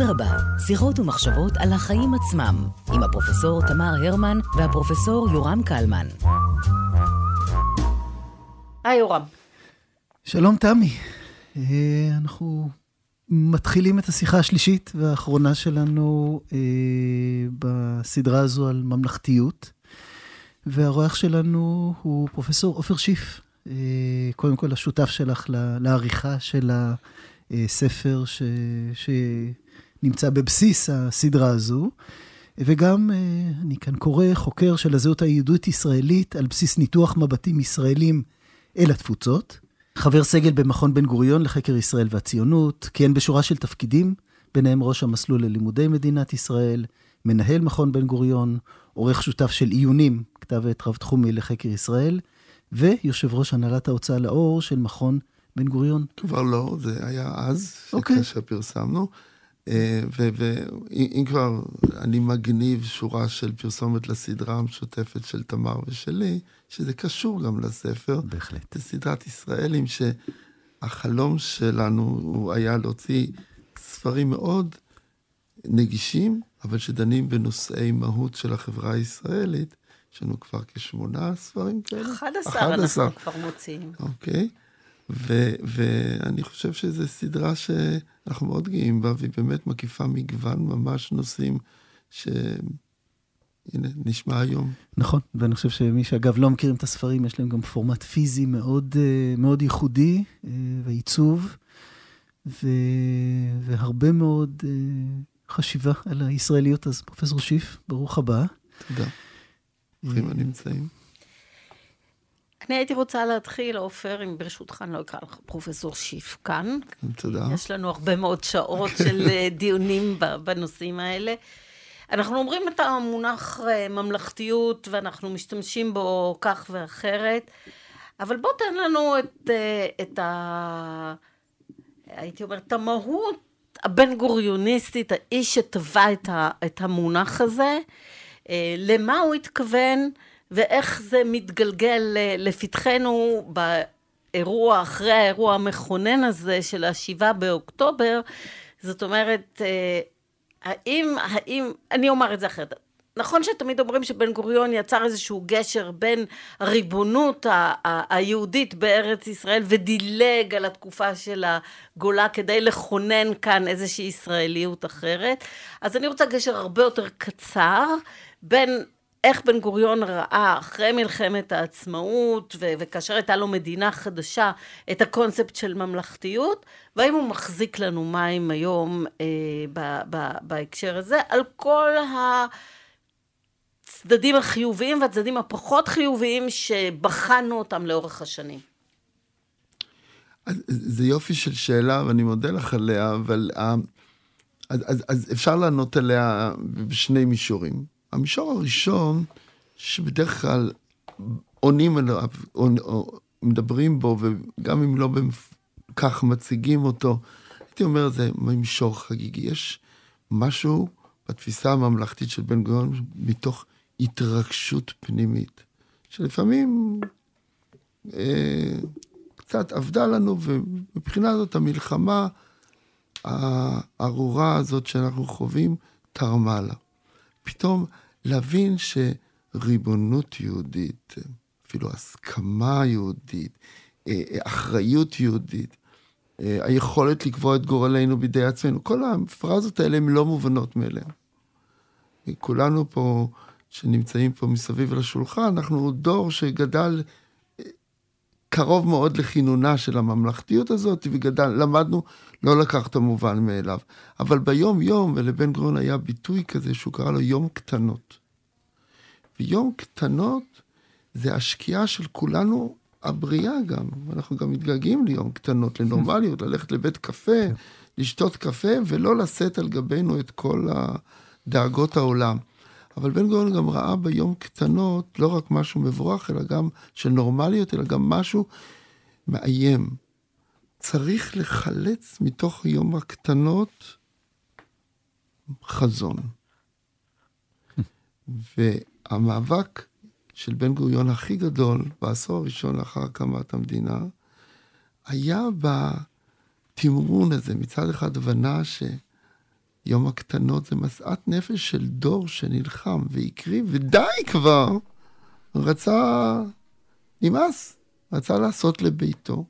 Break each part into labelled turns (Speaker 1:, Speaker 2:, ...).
Speaker 1: אדרבה, שיחות ומחשבות על החיים עצמם, עם הפרופסור תמר הרמן והפרופסור יורם קלמן.
Speaker 2: היי יורם.
Speaker 3: שלום תמי. אה, אנחנו מתחילים את השיחה השלישית והאחרונה שלנו אה, בסדרה הזו על ממלכתיות. והאורח שלנו הוא פרופסור עופר שיף. אה, קודם כל, השותף שלך לעריכה של הספר ש... שנמצא בבסיס הסדרה הזו. וגם, אני כאן קורא, חוקר של הזהות היהודית-ישראלית על בסיס ניתוח מבטים ישראלים אל התפוצות. חבר סגל במכון בן גוריון לחקר ישראל והציונות, כיהן בשורה של תפקידים, ביניהם ראש המסלול ללימודי מדינת ישראל, מנהל מכון בן גוריון, עורך שותף של עיונים, כתב עת רב-תחומי לחקר ישראל, ויושב ראש הנהלת ההוצאה לאור של מכון בן גוריון.
Speaker 4: כבר לא, זה היה אז, okay. אוקיי. כאשר פרסמנו. אה, ואם כבר אני מגניב שורה של פרסומת לסדרה המשותפת של תמר ושלי, שזה קשור גם לספר.
Speaker 3: בהחלט.
Speaker 4: זה סדרת ישראלים שהחלום שלנו הוא היה להוציא ספרים מאוד נגישים, אבל שדנים בנושאי מהות של החברה הישראלית. יש לנו כבר כשמונה ספרים כאלה.
Speaker 2: 11 אנחנו כבר מוציאים.
Speaker 4: אוקיי. ו- ואני חושב שזו סדרה שאנחנו מאוד גאים בה, והיא באמת מקיפה מגוון ממש נושאים ש... הנה, נשמע היום.
Speaker 3: נכון, ואני חושב שמי שאגב לא מכירים את הספרים, יש להם גם פורמט פיזי מאוד, אה, מאוד ייחודי, אה, ועיצוב, ו... והרבה מאוד אה, חשיבה על הישראליות. אז פרופסור שיף, ברוך הבא.
Speaker 4: תודה. ברוכים הנמצאים.
Speaker 2: אני הייתי רוצה להתחיל, עופר, אם ברשותך אני לא אקרא לך פרופסור שיף כאן.
Speaker 4: תודה.
Speaker 2: יש לנו הרבה מאוד שעות של דיונים בנושאים האלה. אנחנו אומרים את המונח אה, ממלכתיות, ואנחנו משתמשים בו כך ואחרת, אבל בוא תן לנו את, אה, את ה... הייתי אומרת, את המהות הבן גוריוניסטית, האיש שטבע את, המונח הזה, אה, למה הוא התכוון, ואיך זה מתגלגל לפתחנו באירוע, אחרי האירוע המכונן הזה של השבעה באוקטובר. זאת אומרת, האם, האם, אני אומר את זה אחרת. נכון שתמיד אומרים שבן גוריון יצר איזשהו גשר בין הריבונות ה- ה- היהודית בארץ ישראל ודילג על התקופה של הגולה כדי לכונן כאן איזושהי ישראליות אחרת. אז אני רוצה גשר הרבה יותר קצר בין איך בן גוריון ראה אחרי מלחמת העצמאות ו- וכאשר הייתה לו מדינה חדשה את הקונספט של ממלכתיות והאם הוא מחזיק לנו מים היום אה, ב- ב- בהקשר הזה על כל הצדדים החיוביים והצדדים הפחות חיוביים שבחנו אותם לאורך השנים.
Speaker 4: זה יופי של שאלה ואני מודה לך עליה אבל אה, אז, אז, אז אפשר לענות עליה בשני מישורים. המישור הראשון, שבדרך כלל עונים עליו, מדברים בו, וגם אם לא כך מציגים אותו, הייתי אומר, זה מישור חגיגי. יש משהו בתפיסה הממלכתית של בן גוריון מתוך התרגשות פנימית, שלפעמים אה, קצת עבדה לנו, ומבחינה זאת המלחמה הארורה הזאת שאנחנו חווים תרמה לה. פתאום להבין שריבונות יהודית, אפילו הסכמה יהודית, אה, אחריות יהודית, אה, היכולת לקבוע את גורלנו בידי עצמנו, כל הפרזות האלה הן לא מובנות מאליהן. כולנו פה, שנמצאים פה מסביב לשולחן, אנחנו דור שגדל אה, קרוב מאוד לכינונה של הממלכתיות הזאת, וגדל, למדנו לא לקח את המובן מאליו. אבל ביום-יום, ולבן גוריון היה ביטוי כזה שהוא קרא לו יום קטנות. ויום קטנות זה השקיעה של כולנו, הבריאה גם. אנחנו גם מתגעגעים ליום קטנות, לנורמליות, ללכת לבית קפה, לשתות קפה, ולא לשאת על גבינו את כל דאגות העולם. אבל בן גוריון גם ראה ביום קטנות לא רק משהו מבורך, אלא גם של נורמליות, אלא גם משהו מאיים. צריך לחלץ מתוך יום הקטנות חזון. והמאבק של בן גוריון הכי גדול בעשור הראשון לאחר הקמת המדינה, היה בתמרון הזה, מצד אחד הבנה יום הקטנות זה משאת נפש של דור שנלחם והקריב, ודי כבר, רצה, נמאס, רצה לעשות לביתו.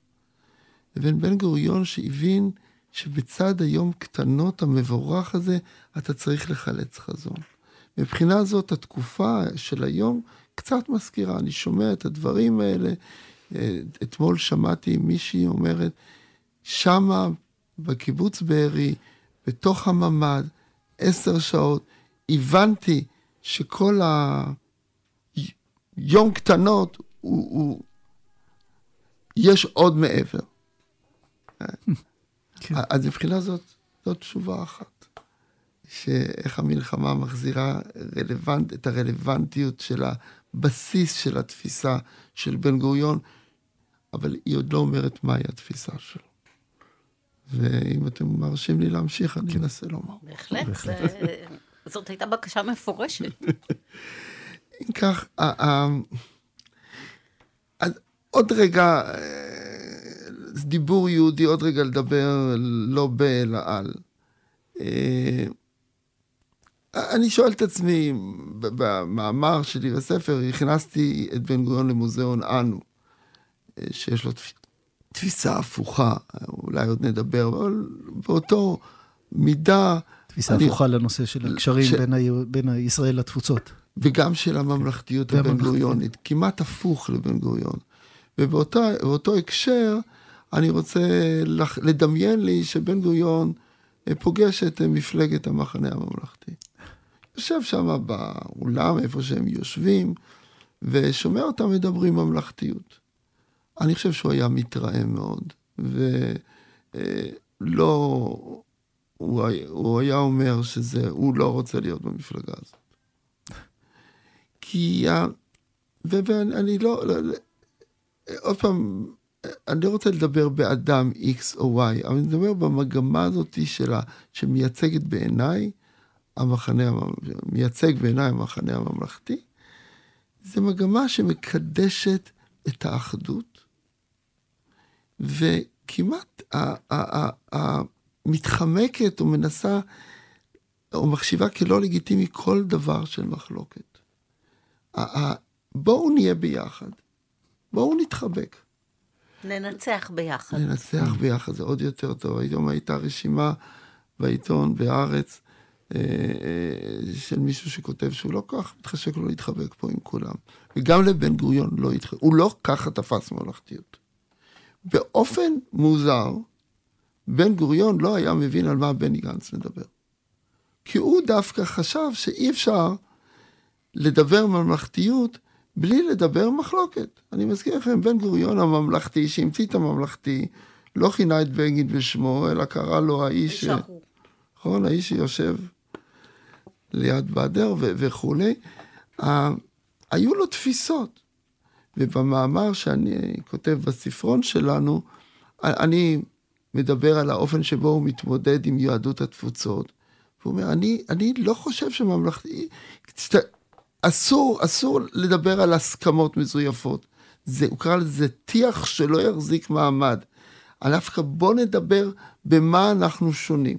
Speaker 4: לבין בן גוריון שהבין שבצד היום קטנות המבורך הזה, אתה צריך לחלץ חזון. מבחינה זאת, התקופה של היום קצת מזכירה, אני שומע את הדברים האלה. אה, אתמול שמעתי מישהי אומרת, שמה בקיבוץ בארי, בתוך הממ"ד, עשר שעות, הבנתי שכל היום קטנות, הוא, הוא, יש עוד מעבר. כן. אז מבחינה זאת, זאת תשובה אחת. שאיך המלחמה מחזירה רלוונט, את הרלוונטיות של הבסיס של התפיסה של בן גוריון, אבל היא עוד לא אומרת מהי התפיסה שלו. ואם אתם מרשים לי להמשיך, אני כן. אנסה לומר.
Speaker 2: בהחלט, זאת הייתה בקשה מפורשת.
Speaker 4: אם כך, עוד רגע, דיבור יהודי, עוד רגע לדבר לא ב, אלא על. אה, אני שואל את עצמי, במאמר שלי בספר, הכנסתי את בן גוריון למוזיאון אנו, אה, שיש לו תפיסה הפוכה, אולי עוד נדבר, אבל באותו מידה...
Speaker 3: תפיסה אני, הפוכה לנושא של הקשרים ש... בין, ה... בין ישראל לתפוצות.
Speaker 4: וגם של הממלכתיות הבן גוריונית, כמעט הפוך לבן גוריון. ובאותו הקשר, אני רוצה לדמיין לי שבן גוריון אה, פוגש את אה, מפלגת המחנה הממלכתי. יושב שם באולם, איפה שהם יושבים, ושומע אותם מדברים ממלכתיות. אני חושב שהוא היה מתרעם מאוד, ולא... אה, הוא, הוא היה אומר שזה, הוא לא רוצה להיות במפלגה הזאת. כי, ואני לא, לא, לא, עוד פעם, אני לא רוצה לדבר באדם X או Y, אבל אני מדבר במגמה הזאת שלה, שמייצגת בעיניי המחנה, מייצג בעיניי המחנה הממלכתי, זה מגמה שמקדשת את האחדות, וכמעט מתחמקת או מנסה, או מחשיבה כלא לגיטימי כל דבר של מחלוקת. בואו נהיה ביחד, בואו נתחבק.
Speaker 2: ננצח ביחד.
Speaker 4: ננצח ביחד, זה עוד יותר טוב. היום הייתה רשימה בעיתון, בהארץ, אה, אה, של מישהו שכותב שהוא לא כך מתחשק לו להתחבק פה עם כולם. וגם לבן גוריון לא התחבק, הוא לא ככה תפס ממלכתיות. באופן מוזר, בן גוריון לא היה מבין על מה בני גנץ מדבר. כי הוא דווקא חשב שאי אפשר לדבר ממלכתיות בלי לדבר מחלוקת. אני מזכיר לכם, בן גוריון הממלכתי, שהמציא את הממלכתי, לא כינה את בגין בשמו, אלא קרא לו האיש... נכון, האיש שיושב ליד באדר וכולי. היו לו תפיסות. ובמאמר שאני כותב בספרון שלנו, אני מדבר על האופן שבו הוא מתמודד עם יהדות התפוצות. הוא אומר, אני, אני לא חושב שממלכתי... אסור, אסור לדבר על הסכמות מזויפות. זה, הוא קרא לזה טיח שלא יחזיק מעמד. דווקא בוא נדבר במה אנחנו שונים.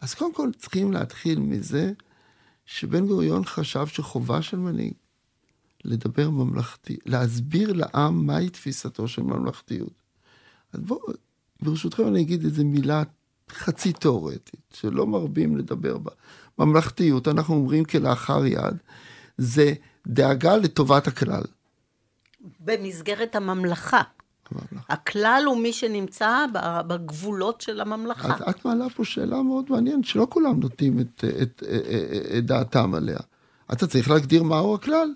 Speaker 4: אז קודם כל צריכים להתחיל מזה שבן גוריון חשב שחובה של מנהיג לדבר ממלכתי, להסביר לעם מהי תפיסתו של ממלכתיות. אז בואו, ברשותכם אני אגיד איזה מילה חצי תיאורטית, שלא מרבים לדבר בה. ממלכתיות, אנחנו אומרים כלאחר יד, זה דאגה לטובת הכלל.
Speaker 2: במסגרת הממלכה. הממלכה. הכלל הוא מי שנמצא בגבולות של הממלכה.
Speaker 4: אז את מעלה פה שאלה מאוד מעניינת, שלא כולם נותנים את, את, את, את דעתם עליה. אתה צריך להגדיר מהו הכלל,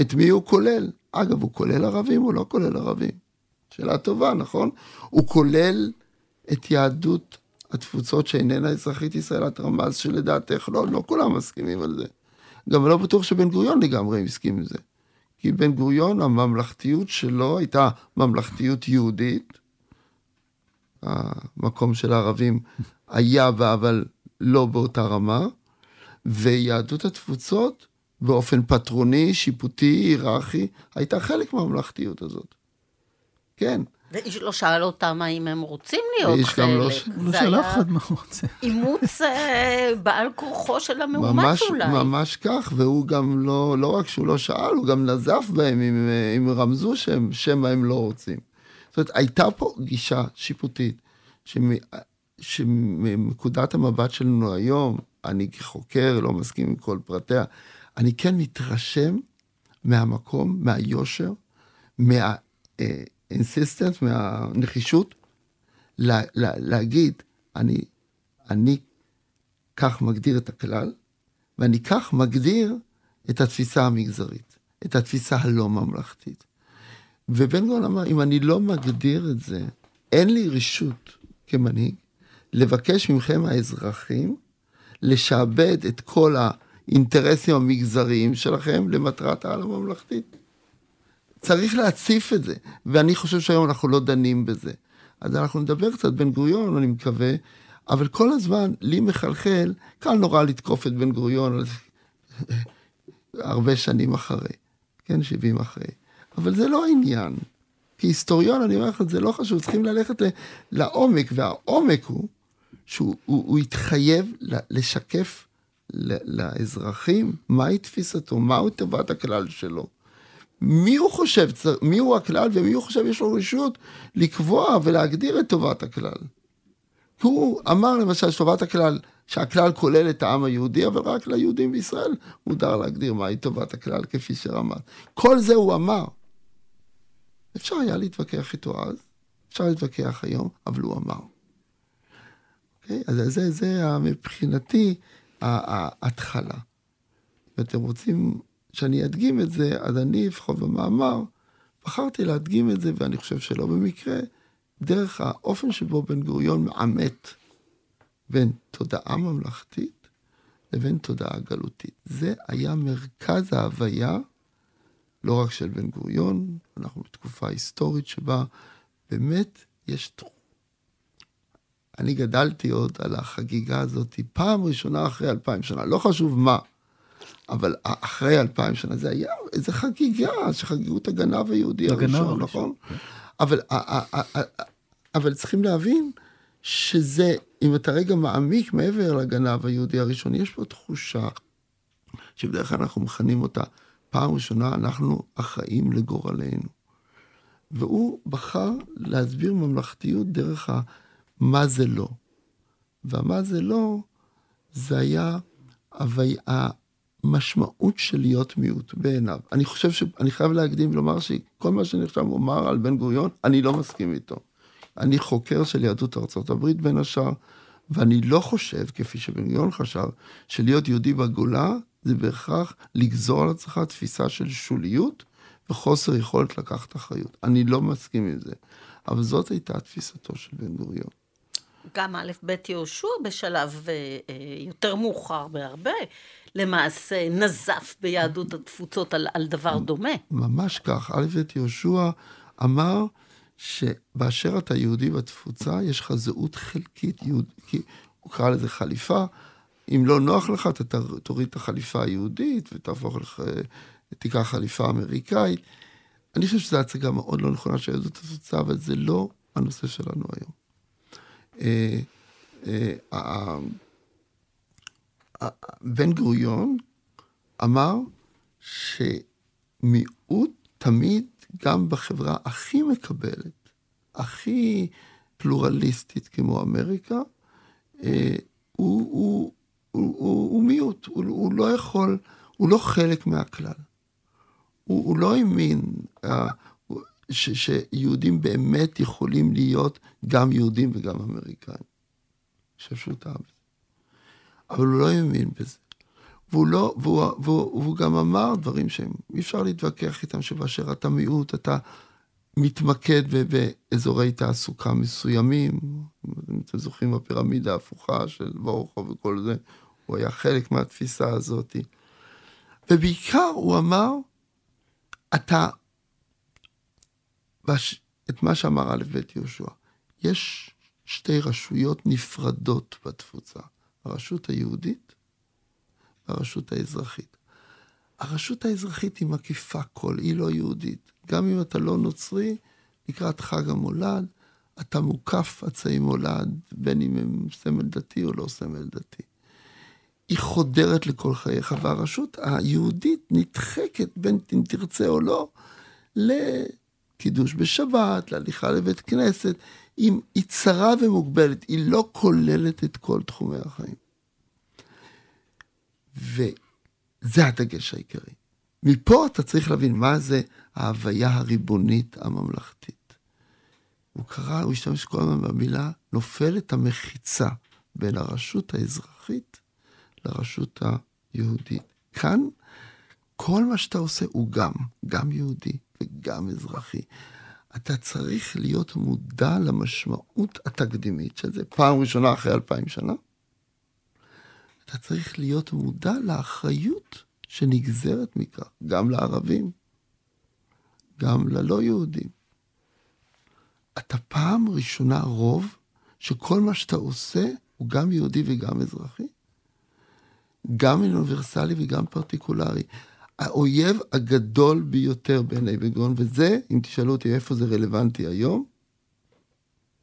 Speaker 4: את מי הוא כולל. אגב, הוא כולל ערבים או לא כולל ערבים? שאלה טובה, נכון? הוא כולל את יהדות התפוצות שאיננה אזרחית ישראל, את רמז שלדעתך לא, לא כולם מסכימים על זה. גם לא בטוח שבן גוריון לגמרי הסכים עם זה. כי בן גוריון, הממלכתיות שלו הייתה ממלכתיות יהודית. המקום של הערבים היה בה, אבל לא באותה רמה. ויהדות התפוצות, באופן פטרוני, שיפוטי, היררכי, הייתה חלק מהממלכתיות הזאת. כן.
Speaker 2: ואיש לא שאל אותם האם הם רוצים להיות
Speaker 4: ואיש גם לא
Speaker 2: חלק.
Speaker 4: ש-
Speaker 3: לא שאל אף אחד מה הוא רוצה.
Speaker 2: אימוץ אה, בעל כורחו של המאומץ
Speaker 4: ממש,
Speaker 2: אולי.
Speaker 4: ממש כך, והוא גם לא, לא רק שהוא לא שאל, הוא גם נזף בהם אם, אם רמזו שהם, שמא הם לא רוצים. זאת אומרת, הייתה פה גישה שיפוטית, שמ, שמנקודת המבט שלנו היום, אני כחוקר לא מסכים עם כל פרטיה, אני כן מתרשם מהמקום, מהיושר, מהאינסיסטנס, מהנחישות, לה, לה, להגיד, אני, אני כך מגדיר את הכלל, ואני כך מגדיר את התפיסה המגזרית, את התפיסה הלא ממלכתית. ובן גוריון אמר, אם אני לא מגדיר את זה, אין לי רשות כמנהיג לבקש מכם האזרחים לשעבד את כל האינטרסים המגזריים שלכם למטרת העל הממלכתית. צריך להציף את זה, ואני חושב שהיום אנחנו לא דנים בזה. אז אנחנו נדבר קצת בן גוריון, אני מקווה, אבל כל הזמן לי מחלחל, קל נורא לתקוף את בן גוריון הרבה שנים אחרי, כן, 70 אחרי. אבל זה לא העניין. כהיסטוריון, אני אומר לך, זה לא חשוב, צריכים ללכת לעומק, והעומק הוא שהוא הוא, הוא התחייב לשקף לאזרחים מהי תפיסתו, מהו טובת הכלל שלו. מי הוא חושב, מי הוא הכלל ומי הוא חושב יש לו רשות לקבוע ולהגדיר את טובת הכלל. הוא אמר למשל שטובת הכלל, שהכלל כולל את העם היהודי, אבל רק ליהודים בישראל מותר להגדיר מהי טובת הכלל כפי שרמז. כל זה הוא אמר. אפשר היה להתווכח איתו אז, אפשר להתווכח היום, אבל הוא אמר. אוקיי? אז זה, זה מבחינתי ההתחלה. ואתם רוצים שאני אדגים את זה, אז אני לפחות במאמר, בחרתי להדגים את זה, ואני חושב שלא במקרה, דרך האופן שבו בן גוריון מעמת בין תודעה ממלכתית לבין תודעה גלותית. זה היה מרכז ההוויה, לא רק של בן גוריון, אנחנו בתקופה היסטורית שבה באמת יש... אני גדלתי עוד על החגיגה הזאת פעם ראשונה אחרי אלפיים שנה, לא חשוב מה, אבל אחרי אלפיים שנה זה היה איזה חגיגה, שחגגו את הגנב היהודי הראשון,
Speaker 3: הראשון,
Speaker 4: נכון? אבל, אבל צריכים להבין שזה, אם אתה רגע מעמיק מעבר לגנב היהודי הראשון, יש פה תחושה שבדרך כלל אנחנו מכנים אותה, פעם ראשונה אנחנו אחראים לגורלנו. והוא בחר להסביר ממלכתיות דרך ה... מה זה לא. והמה זה לא, זה היה הווי... המשמעות של להיות מיעוט בעיניו. אני חושב ש... אני חייב להקדים ולומר שכל מה שאני עכשיו אומר על בן גוריון, אני לא מסכים איתו. אני חוקר של יהדות ארצות הברית בין השאר, ואני לא חושב, כפי שבן גוריון חשב, שלהיות יהודי בגולה זה בהכרח לגזור על עצמך תפיסה של שוליות וחוסר יכולת לקחת אחריות. אני לא מסכים עם זה. אבל זאת הייתה תפיסתו של בן גוריון.
Speaker 2: גם א' ב' יהושע בשלב אה, אה, יותר מאוחר בהרבה, למעשה נזף ביהדות התפוצות על, על דבר דומה.
Speaker 4: ממש כך. א' ב' יהושע אמר שבאשר אתה יהודי בתפוצה, יש לך זהות חלקית, יהוד... כי הוא קרא לזה חליפה. אם לא נוח לך, אתה תוריד את החליפה היהודית ותהפוך לך, תיקח חליפה אמריקאית. אני חושב שזו הצגה מאוד לא נכונה של יהדות התפוצה, אבל זה לא הנושא שלנו היום. בן גוריון אמר שמיעוט תמיד, גם בחברה הכי מקבלת, הכי פלורליסטית כמו אמריקה, הוא, הוא, הוא, הוא, הוא מיעוט, הוא, הוא לא יכול, הוא לא חלק מהכלל. הוא, הוא לא האמין ש, שיהודים באמת יכולים להיות גם יהודים וגם אמריקאים. חושב שהוא טעה בזה. אבל הוא לא האמין בזה. והוא, לא, והוא, והוא, והוא גם אמר דברים שהם, אי אפשר להתווכח איתם, שבאשר אתה מיעוט, אתה מתמקד באזורי תעסוקה מסוימים. אם אתם זוכרים בפירמידה ההפוכה של וורחו וכל זה, הוא היה חלק מהתפיסה הזאת. ובעיקר הוא אמר, אתה, בש, את מה שאמר א' ב' יהושע, יש שתי רשויות נפרדות בתפוצה, הרשות היהודית והרשות האזרחית. הרשות האזרחית היא מקיפה כל, היא לא יהודית. גם אם אתה לא נוצרי, לקראת חג המולד, אתה מוקף עצי מולד, בין אם הם סמל דתי או לא סמל דתי. היא חודרת לכל חייך, והרשות היהודית נדחקת, בין אם תרצה או לא, לקידוש בשבת, להליכה לבית כנסת. היא, היא צרה ומוגבלת, היא לא כוללת את כל תחומי החיים. וזה הדגש העיקרי. מפה אתה צריך להבין מה זה ההוויה הריבונית הממלכתית. הוא קרא, הוא השתמש כל הזמן במילה, נופלת המחיצה בין הרשות האזרחית לרשות היהודית. כאן, כל מה שאתה עושה הוא גם, גם יהודי וגם אזרחי. אתה צריך להיות מודע למשמעות התקדימית של זה, פעם ראשונה אחרי אלפיים שנה. אתה צריך להיות מודע לאחריות שנגזרת מכך, גם לערבים, גם ללא יהודים. אתה פעם ראשונה רוב שכל מה שאתה עושה הוא גם יהודי וגם אזרחי, גם אוניברסלי וגם פרטיקולרי. האויב הגדול ביותר בעיני בגרון, וזה, אם תשאלו אותי איפה זה רלוונטי היום,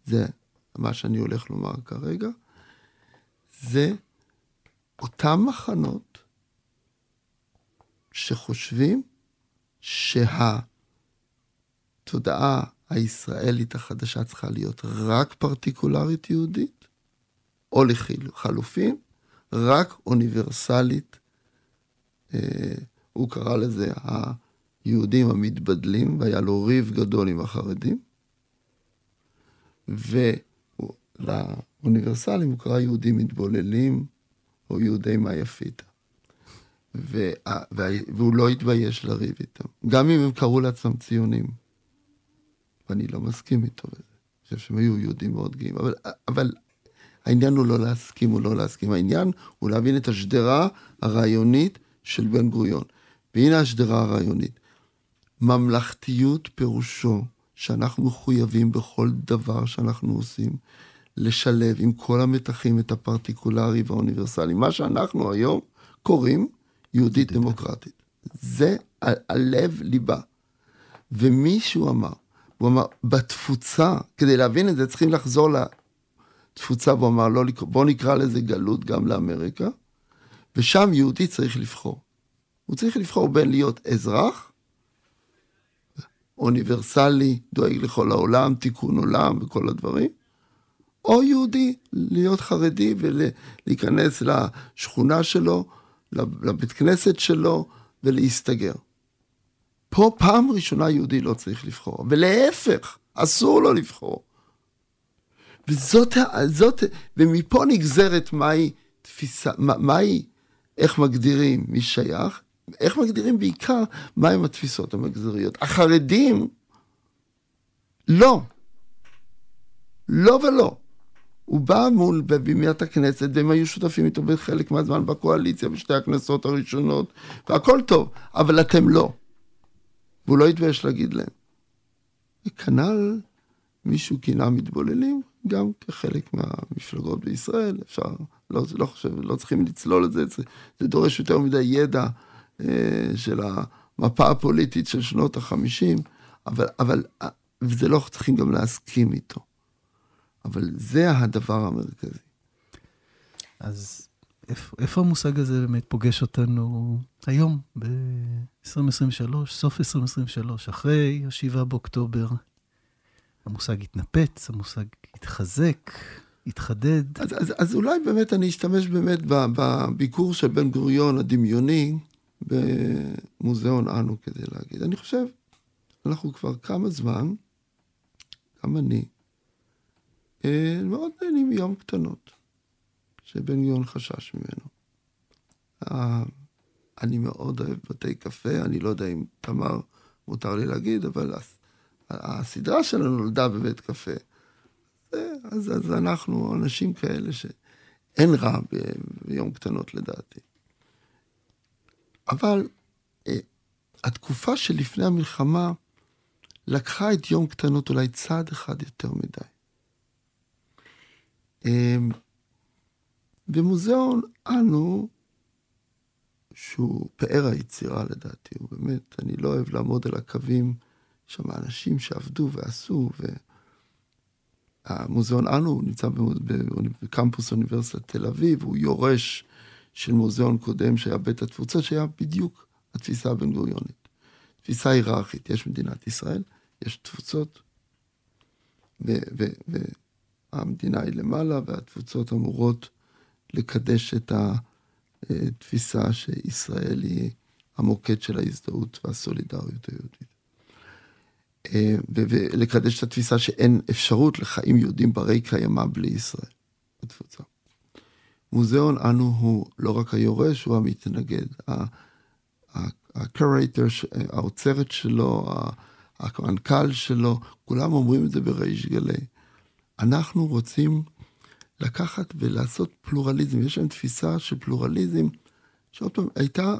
Speaker 4: זה מה שאני הולך לומר כרגע, זה אותם מחנות שחושבים שהתודעה הישראלית החדשה צריכה להיות רק פרטיקולרית יהודית, או לחלופין, רק אוניברסלית. אה, הוא קרא לזה היהודים המתבדלים, והיה לו ריב גדול עם החרדים. ולאוניברסלים הוא קרא יהודים מתבוללים, או יהודי יפית. והוא לא התבייש לריב איתם, גם אם הם קראו לעצמם ציונים. ואני לא מסכים איתו בזה. אני חושב שהם היו יהודים מאוד גאים, אבל, אבל העניין הוא לא להסכים או לא להסכים, העניין הוא להבין את השדרה הרעיונית של בן גוריון. והנה השדרה הרעיונית. ממלכתיות פירושו שאנחנו מחויבים בכל דבר שאנחנו עושים לשלב עם כל המתחים את הפרטיקולרי והאוניברסלי. מה שאנחנו היום קוראים יהודית דמוקרטית. זה הלב ליבה. ומישהו אמר, הוא אמר, בתפוצה, כדי להבין את זה צריכים לחזור לתפוצה, והוא אמר, לא, בוא נקרא לזה גלות גם לאמריקה, ושם יהודי צריך לבחור. הוא צריך לבחור בין להיות אזרח, אוניברסלי, דואג לכל העולם, תיקון עולם וכל הדברים, או יהודי, להיות חרדי ולהיכנס לשכונה שלו, לבית כנסת שלו ולהסתגר. פה פעם ראשונה יהודי לא צריך לבחור, ולהפך, אסור לו לבחור. וזאת, זאת, ומפה נגזרת מהי תפיסה, מהי, איך מגדירים מי שייך, איך מגדירים בעיקר מהם התפיסות המגזריות. החרדים, לא. לא ולא. הוא בא מול בבימיית הכנסת, והם היו שותפים איתו בחלק מהזמן בקואליציה, בשתי הכנסות הראשונות, והכל טוב, אבל אתם לא. והוא לא התבייש להגיד להם. וכנ"ל מישהו כינה מתבוללים, גם כחלק מהמפלגות בישראל, אפשר, לא, לא חושב, לא צריכים לצלול את זה, זה, דורש יותר מדי ידע של המפה הפוליטית של שנות החמישים, אבל, אבל, וזה לא צריכים גם להסכים איתו. אבל זה הדבר המרכזי.
Speaker 3: אז איפה, איפה המושג הזה באמת פוגש אותנו היום, ב-2023, סוף 2023, אחרי ה-7 באוקטובר? המושג התנפץ, המושג התחזק, התחדד.
Speaker 4: אז, אז, אז אולי באמת אני אשתמש באמת בביקור של בן גוריון הדמיוני במוזיאון אנו כדי להגיד. אני חושב, אנחנו כבר כמה זמן, גם אני, אה, מאוד נהנים מיום קטנות, שבן גוריון חשש ממנו. אה, אני מאוד אוהב בתי קפה, אני לא יודע אם תמר מותר לי להגיד, אבל הסדרה שלנו נולדה בבית קפה. אז, אז אנחנו אנשים כאלה שאין רע ביום קטנות לדעתי. אבל אה, התקופה שלפני המלחמה לקחה את יום קטנות אולי צעד אחד יותר מדי. אה, ומוזיאון אנו, שהוא פאר היצירה לדעתי, הוא באמת, אני לא אוהב לעמוד על הקווים שם אנשים שעבדו ועשו, והמוזיאון אנו נמצא בקמפוס אוניברסיטת תל אביב, הוא יורש של מוזיאון קודם שהיה בית התפוצות, שהיה בדיוק התפיסה הבן גוריונית. תפיסה היררכית, יש מדינת ישראל, יש תפוצות, והמדינה היא למעלה, והתפוצות אמורות לקדש את התפיסה שישראל היא המוקד של ההזדהות והסולידריות היהודית. אה, ולקדש את התפיסה שאין אפשרות לחיים יהודים ברי קיימא בלי ישראל, בתפוצה. מוזיאון אנו הוא לא רק היורש, הוא המתנגד. הקורייטר, האוצרת שלו, המנכ"ל שלו, כולם אומרים את זה בריש גלי. אנחנו רוצים לקחת ולעשות פלורליזם. יש להם תפיסה של פלורליזם, שעוד פעם, הייתה,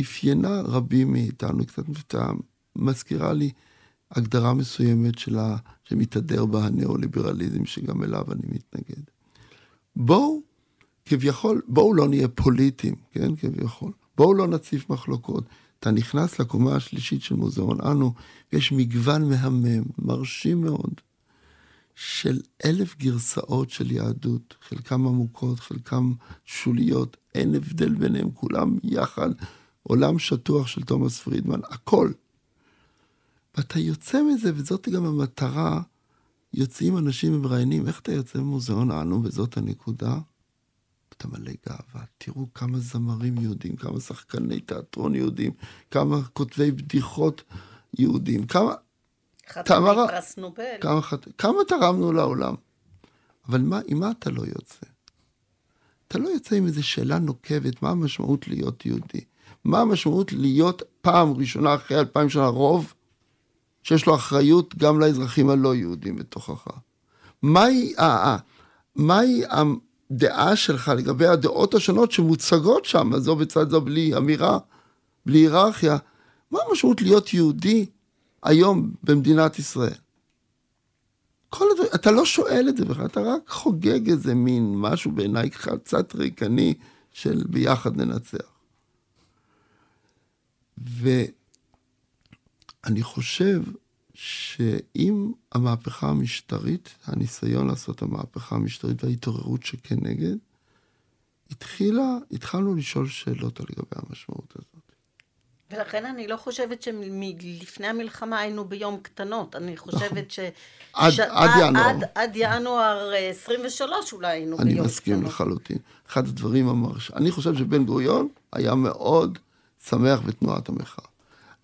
Speaker 4: אפיינה רבים מאיתנו, קצת מזכירה לי הגדרה מסוימת שלה, שמתהדר בה הניאו-ליברליזם, שגם אליו אני מתנגד. בואו, כביכול, בואו לא נהיה פוליטיים, כן, כביכול. בואו לא נציף מחלוקות. אתה נכנס לקומה השלישית של מוזיאון אנו, ויש מגוון מהמם, מרשים מאוד, של אלף גרסאות של יהדות, חלקם עמוקות, חלקם שוליות, אין הבדל ביניהם, כולם יחד, עולם שטוח של תומאס פרידמן, הכל. ואתה יוצא מזה, וזאת גם המטרה, יוצאים אנשים ומראיינים, איך אתה יוצא ממוזיאון אנו, וזאת הנקודה? אתה מלא גאווה. תראו כמה זמרים יהודים, כמה שחקני תיאטרון יהודים, כמה כותבי בדיחות יהודים, כמה...
Speaker 2: חתמי פרס נובל.
Speaker 4: כמה, כמה תרמנו לעולם. אבל מה, עם מה אתה לא יוצא? אתה לא יוצא עם איזו שאלה נוקבת, מה המשמעות להיות יהודי? מה המשמעות להיות פעם ראשונה אחרי אלפיים שנה רוב, שיש לו אחריות גם לאזרחים הלא יהודים בתוכך? מהי, אה, אה, מהי הדעה שלך לגבי הדעות השונות שמוצגות שם, זו בצד זו בלי אמירה, בלי היררכיה? מה המשמעות להיות יהודי היום במדינת ישראל? כל הדבר, אתה לא שואל את זה בכלל, אתה רק חוגג איזה מין משהו בעיניי קצת ריקני של ביחד ננצח. ואני חושב שאם המהפכה המשטרית, הניסיון לעשות המהפכה המשטרית וההתעוררות שכנגד, התחילה, התחלנו לשאול שאלות על לגבי המשמעות הזאת.
Speaker 2: ולכן אני לא חושבת שלפני המלחמה היינו ביום קטנות. אני חושבת ש...
Speaker 4: עד, ש... עד ינואר. עד,
Speaker 2: עד ינואר 23 אולי היינו
Speaker 4: ביום קטנות. אני מסכים לחלוטין. אחד הדברים המרש... אני חושב שבן גוריון היה מאוד שמח בתנועת המחאה.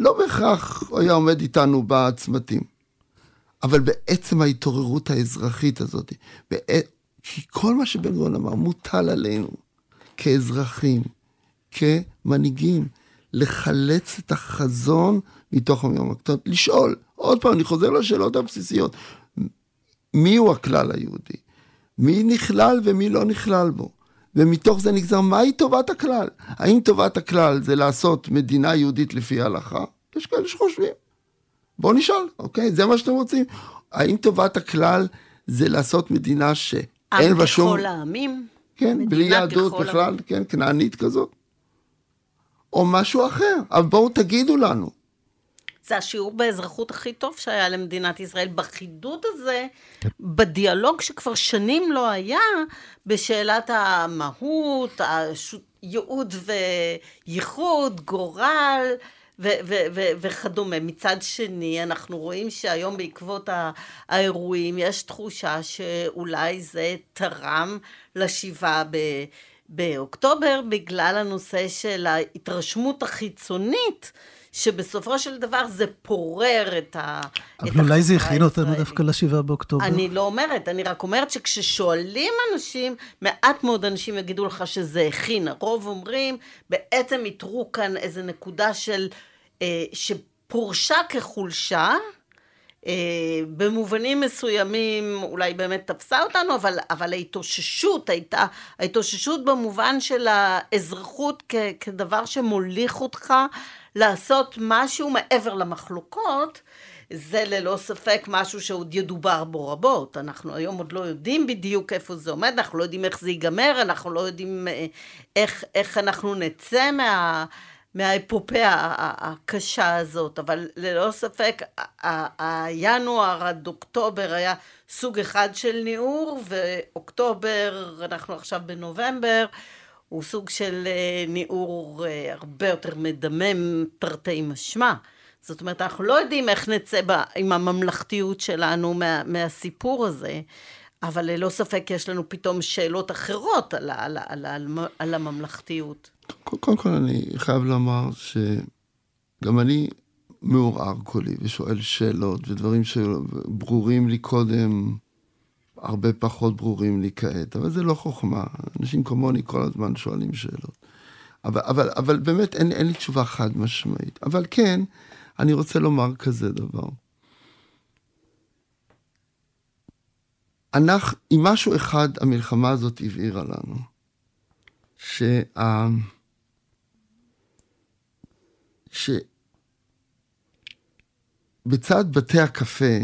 Speaker 4: לא בהכרח היה עומד איתנו בצמתים, אבל בעצם ההתעוררות האזרחית הזאת, בעת... כי כל מה שבן גוריון אמר מוטל עלינו כאזרחים, כמנהיגים, לחלץ את החזון מתוך המיום הקטנות, לשאול, עוד פעם, אני חוזר לשאלות הבסיסיות, מי הוא הכלל היהודי? מי נכלל ומי לא נכלל בו? ומתוך זה נגזר מהי טובת הכלל. האם טובת הכלל זה לעשות מדינה יהודית לפי ההלכה? יש כאלה שחושבים. בואו נשאל, אוקיי? זה מה שאתם רוצים? האם טובת הכלל זה לעשות מדינה שאין בה שום...
Speaker 2: עם בכל העמים?
Speaker 4: כן, בלי יהדות בכלל, כן, כנענית כזאת. או משהו אחר, אבל בואו תגידו לנו.
Speaker 2: זה השיעור באזרחות הכי טוב שהיה למדינת ישראל, בחידוד הזה, בדיאלוג שכבר שנים לא היה, בשאלת המהות, הייעוד וייחוד, גורל. ו- ו- ו- וכדומה. מצד שני, אנחנו רואים שהיום בעקבות האירועים יש תחושה שאולי זה תרם לשבעה ב- באוקטובר, בגלל הנושא של ההתרשמות החיצונית. שבסופו של דבר זה פורר את ה...
Speaker 3: אבל אולי זה הכין אותנו דווקא לשבעה באוקטובר.
Speaker 2: אני לא אומרת, אני רק אומרת שכששואלים אנשים, מעט מאוד אנשים יגידו לך שזה הכין. הרוב אומרים, בעצם איתרו כאן איזה נקודה של... אה, שפורשה כחולשה, במובנים מסוימים אולי באמת תפסה אותנו, אבל, אבל ההתאוששות הייתה, ההתאוששות במובן של האזרחות כ, כדבר שמוליך אותך לעשות משהו מעבר למחלוקות, זה ללא ספק משהו שעוד ידובר בו רבות. אנחנו היום עוד לא יודעים בדיוק איפה זה עומד, אנחנו לא יודעים איך זה ייגמר, אנחנו לא יודעים אה, איך, איך אנחנו נצא מה... מהאפופיה הקשה הזאת, אבל ללא ספק, הינואר עד אוקטובר היה סוג אחד של ניעור, ואוקטובר, אנחנו עכשיו בנובמבר, הוא סוג של אה, ניעור אה, הרבה יותר מדמם, תרתי משמע. זאת אומרת, אנחנו לא יודעים איך נצא בה, עם הממלכתיות שלנו מה, מהסיפור הזה, אבל ללא ספק יש לנו פתאום שאלות אחרות על, על, על, על, על הממלכתיות.
Speaker 4: קודם כל אני חייב לומר שגם אני מעורער קולי ושואל שאלות ודברים שברורים לי קודם, הרבה פחות ברורים לי כעת, אבל זה לא חוכמה. אנשים כמוני כל הזמן שואלים שאלות. אבל, אבל, אבל באמת אין, אין לי תשובה חד משמעית. אבל כן, אני רוצה לומר כזה דבר. אנחנו, עם משהו אחד המלחמה הזאת הבהירה לנו, שה... שבצד בתי הקפה,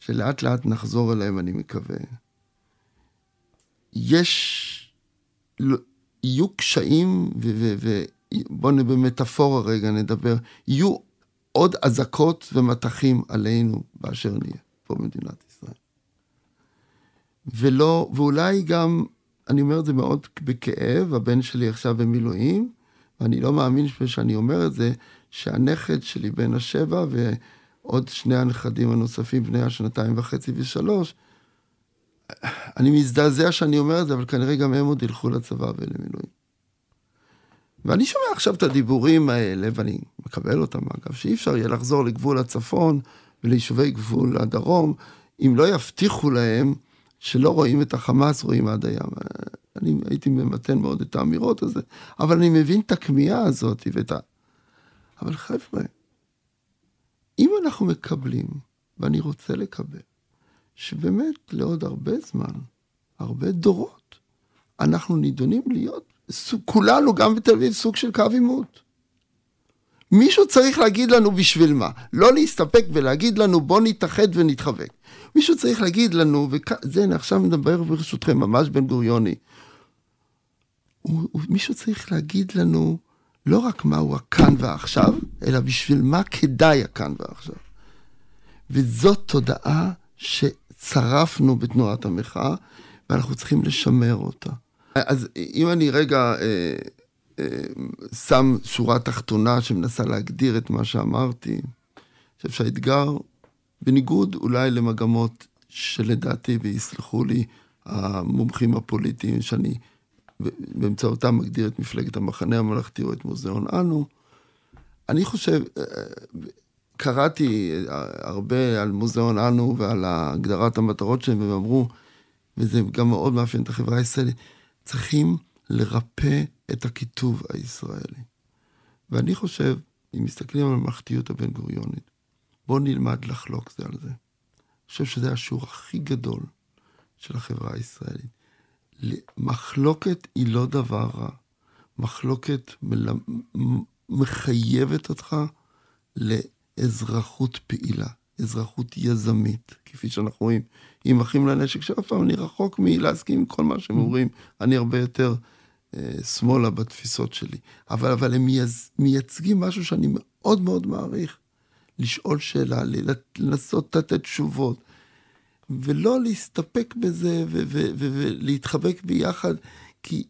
Speaker 4: שלאט לאט נחזור אליהם, אני מקווה, יש, יהיו קשיים, ובואו במטאפורה רגע נדבר, יהיו עוד אזעקות ומטחים עלינו באשר נהיה פה במדינת ישראל. ולא, ואולי גם, אני אומר את זה מאוד בכאב, הבן שלי עכשיו במילואים, ואני לא מאמין שאני אומר את זה, שהנכד שלי בן השבע ועוד שני הנכדים הנוספים, בני השנתיים וחצי ושלוש, אני מזדעזע שאני אומר את זה, אבל כנראה גם הם עוד ילכו לצבא ולמילואים. ואני שומע עכשיו את הדיבורים האלה, ואני מקבל אותם אגב, שאי אפשר יהיה לחזור לגבול הצפון וליישובי גבול הדרום, אם לא יבטיחו להם שלא רואים את החמאס, רואים עד הים. אני הייתי ממתן מאוד את האמירות הזה, אבל אני מבין את הכמיהה הזאת ואת ה... אבל חבר'ה, אם אנחנו מקבלים, ואני רוצה לקבל, שבאמת לעוד הרבה זמן, הרבה דורות, אנחנו נידונים להיות, כולנו, גם בתל אביב, סוג של קו עימות. מישהו צריך להגיד לנו בשביל מה. לא להסתפק ולהגיד לנו בוא נתאחד ונתחבק. מישהו צריך להגיד לנו, וזה, עכשיו מדבר ברשותכם, ממש בן גוריוני. מישהו צריך להגיד לנו, לא רק מהו הכאן והעכשיו, אלא בשביל מה כדאי הכאן והעכשיו. וזאת תודעה שצרפנו בתנועת המחאה, ואנחנו צריכים לשמר אותה. אז אם אני רגע אה, אה, שם שורה תחתונה שמנסה להגדיר את מה שאמרתי, אני חושב שהאתגר, בניגוד אולי למגמות שלדעתי, ויסלחו לי המומחים הפוליטיים שאני באמצעותם מגדיר את מפלגת המחנה הממלכתי או את מוזיאון אנו. אני חושב, אה, קראתי הרבה על מוזיאון אנו ועל הגדרת המטרות שלהם, והם אמרו, וזה גם מאוד מאפיין את החברה הישראלית, צריכים לרפא את הכיתוב הישראלי. ואני חושב, אם מסתכלים על הממלכתיות הבן גוריונית, בואו נלמד לחלוק זה על זה. אני חושב שזה השיעור הכי גדול של החברה הישראלית. מחלוקת היא לא דבר רע. מחלוקת מל... מחייבת אותך לאזרחות פעילה, אזרחות יזמית, כפי שאנחנו רואים עם אחים לנשק, שאף פעם אני רחוק מלהסכים עם כל מה שהם אומרים, אני הרבה יותר אה, שמאלה בתפיסות שלי. אבל, אבל הם מייצ... מייצגים משהו שאני מאוד מאוד מעריך. לשאול שאלה, לנסות לתת תשובות, ולא להסתפק בזה ולהתחבק ביחד, כי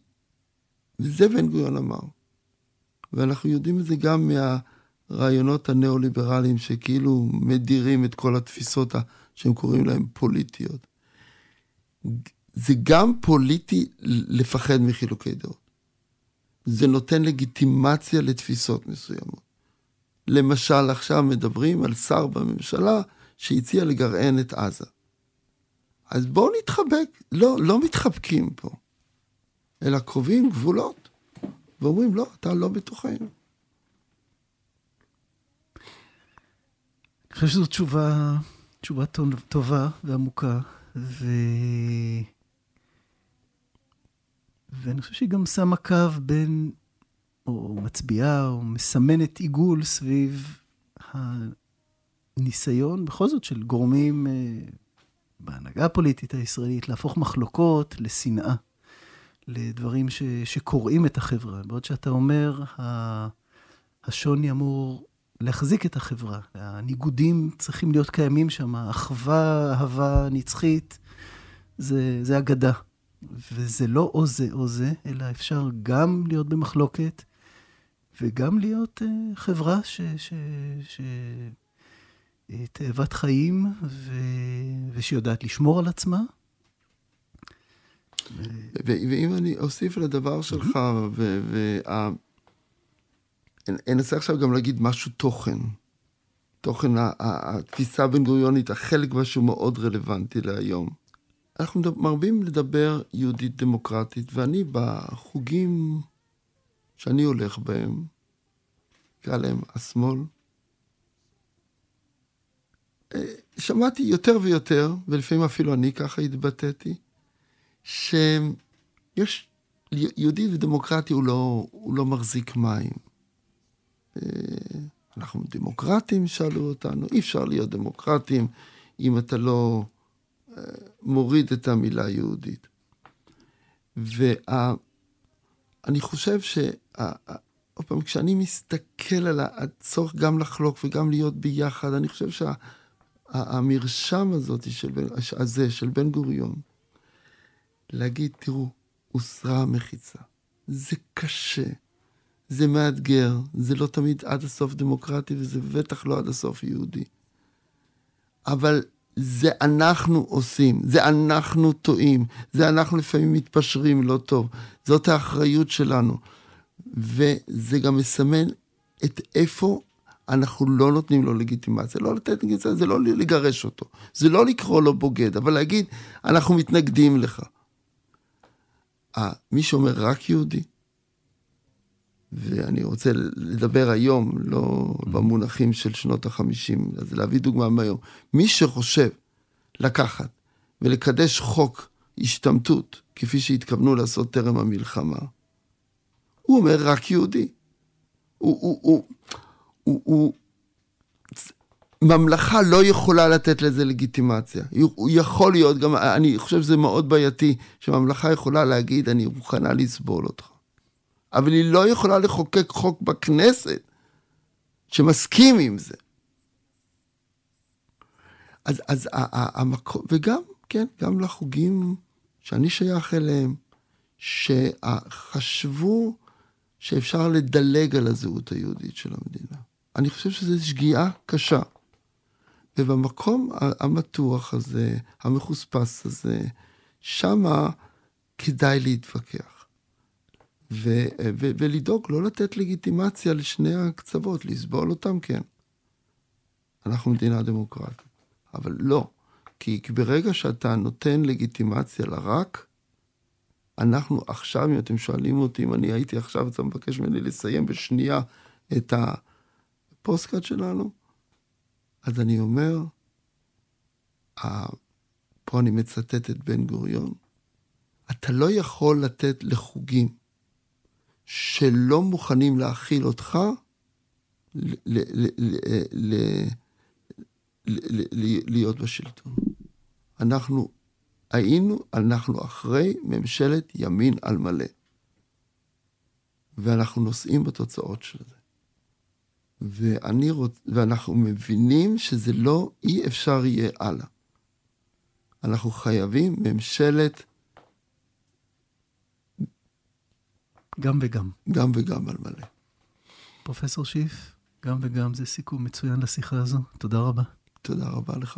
Speaker 4: זה בן גוריון אמר. ואנחנו יודעים את זה גם מהרעיונות הניאו-ליברליים שכאילו מדירים את כל התפיסות שהם קוראים להן פוליטיות. זה גם פוליטי לפחד מחילוקי דעות. זה נותן לגיטימציה לתפיסות מסוימות. למשל, עכשיו מדברים על שר בממשלה שהציע לגרען את עזה. אז בואו נתחבק. לא, לא מתחבקים פה, אלא קובעים גבולות, ואומרים, לא, אתה לא בתוכנו.
Speaker 3: אני חושב שזו תשובה, תשובה טובה ועמוקה, ו... ואני חושב שהיא גם שמה קו בין, או מצביעה, או מסמנת עיגול סביב הניסיון, בכל זאת, של גורמים אה, בהנהגה הפוליטית הישראלית, להפוך מחלוקות לשנאה, לדברים ש, שקורעים את החברה. בעוד שאתה אומר, ה, השוני אמור להחזיק את החברה. הניגודים צריכים להיות קיימים שם, אחווה, אהבה נצחית, זה, זה אגדה. וזה לא או זה או זה, אלא אפשר גם להיות במחלוקת וגם להיות uh, חברה ש... ש, ש תאבת חיים ו, ושיודעת לשמור על עצמה.
Speaker 4: ואם אני אוסיף לדבר שלך, ואנסה עכשיו גם להגיד משהו תוכן. תוכן התפיסה הבן גוריונית, החלק בה שהוא מאוד רלוונטי להיום. אנחנו מרבים לדבר יהודית דמוקרטית, ואני בחוגים שאני הולך בהם, נקרא להם השמאל, שמעתי יותר ויותר, ולפעמים אפילו אני ככה התבטאתי, שיש, יהודי ודמוקרטי הוא לא, הוא לא מחזיק מים. אה, אנחנו דמוקרטים, שאלו אותנו, אי אפשר להיות דמוקרטים אם אתה לא אה, מוריד את המילה יהודית. ואני חושב ש... עוד פעם, כשאני מסתכל על הצורך גם לחלוק וגם להיות ביחד, אני חושב שהמרשם הזאת של, הזה של בן גוריון, להגיד, תראו, הוסרה המחיצה. זה קשה, זה מאתגר, זה לא תמיד עד הסוף דמוקרטי וזה בטח לא עד הסוף יהודי. אבל זה אנחנו עושים, זה אנחנו טועים, זה אנחנו לפעמים מתפשרים לא טוב, זאת האחריות שלנו. וזה גם מסמן את איפה אנחנו לא נותנים לו לגיטימציה. לא לתת לגיטימציה, זה לא לגרש אותו, זה לא לקרוא לו בוגד, אבל להגיד, אנחנו מתנגדים לך. מי שאומר רק יהודי, ואני רוצה לדבר היום, לא במונחים של שנות החמישים, אז להביא דוגמה מהיום. מי שחושב לקחת ולקדש חוק השתמטות, כפי שהתכוונו לעשות טרם המלחמה, הוא אומר רק יהודי. הוא, הוא, הוא, הוא, הוא, ממלכה לא יכולה לתת לזה לגיטימציה. הוא יכול להיות, גם אני חושב שזה מאוד בעייתי, שממלכה יכולה להגיד, אני מוכנה לסבול אותך. אבל היא לא יכולה לחוקק חוק בכנסת שמסכים עם זה. אז, אז המקום, וגם, כן, גם לחוגים שאני שייך אליהם, שחשבו שאפשר לדלג על הזהות היהודית של המדינה. אני חושב שזו שגיאה קשה. ובמקום המתוח הזה, המחוספס הזה, שמה כדאי להתווכח. ו- ו- ולדאוג לא לתת לגיטימציה לשני הקצוות, לסבול אותם כן. אנחנו מדינה דמוקרטית. אבל לא, כי ברגע שאתה נותן לגיטימציה לרק, אנחנו עכשיו, אם אתם שואלים אותי, אם אני הייתי עכשיו, אתה מבקש ממני לסיים בשנייה את הפוסטקאט שלנו, אז אני אומר, פה אני מצטט את בן גוריון, אתה לא יכול לתת לחוגים שלא מוכנים להכיל אותך, להיות בשלטון. אנחנו היינו, אנחנו אחרי ממשלת ימין על מלא. ואנחנו נושאים בתוצאות של זה. ואני רוצ... ואנחנו מבינים שזה לא, אי אפשר יהיה הלאה. אנחנו חייבים ממשלת...
Speaker 3: גם וגם.
Speaker 4: גם וגם על מלא.
Speaker 3: פרופסור שיף, גם וגם זה סיכום מצוין לשיחה הזו. תודה רבה.
Speaker 4: תודה רבה לך.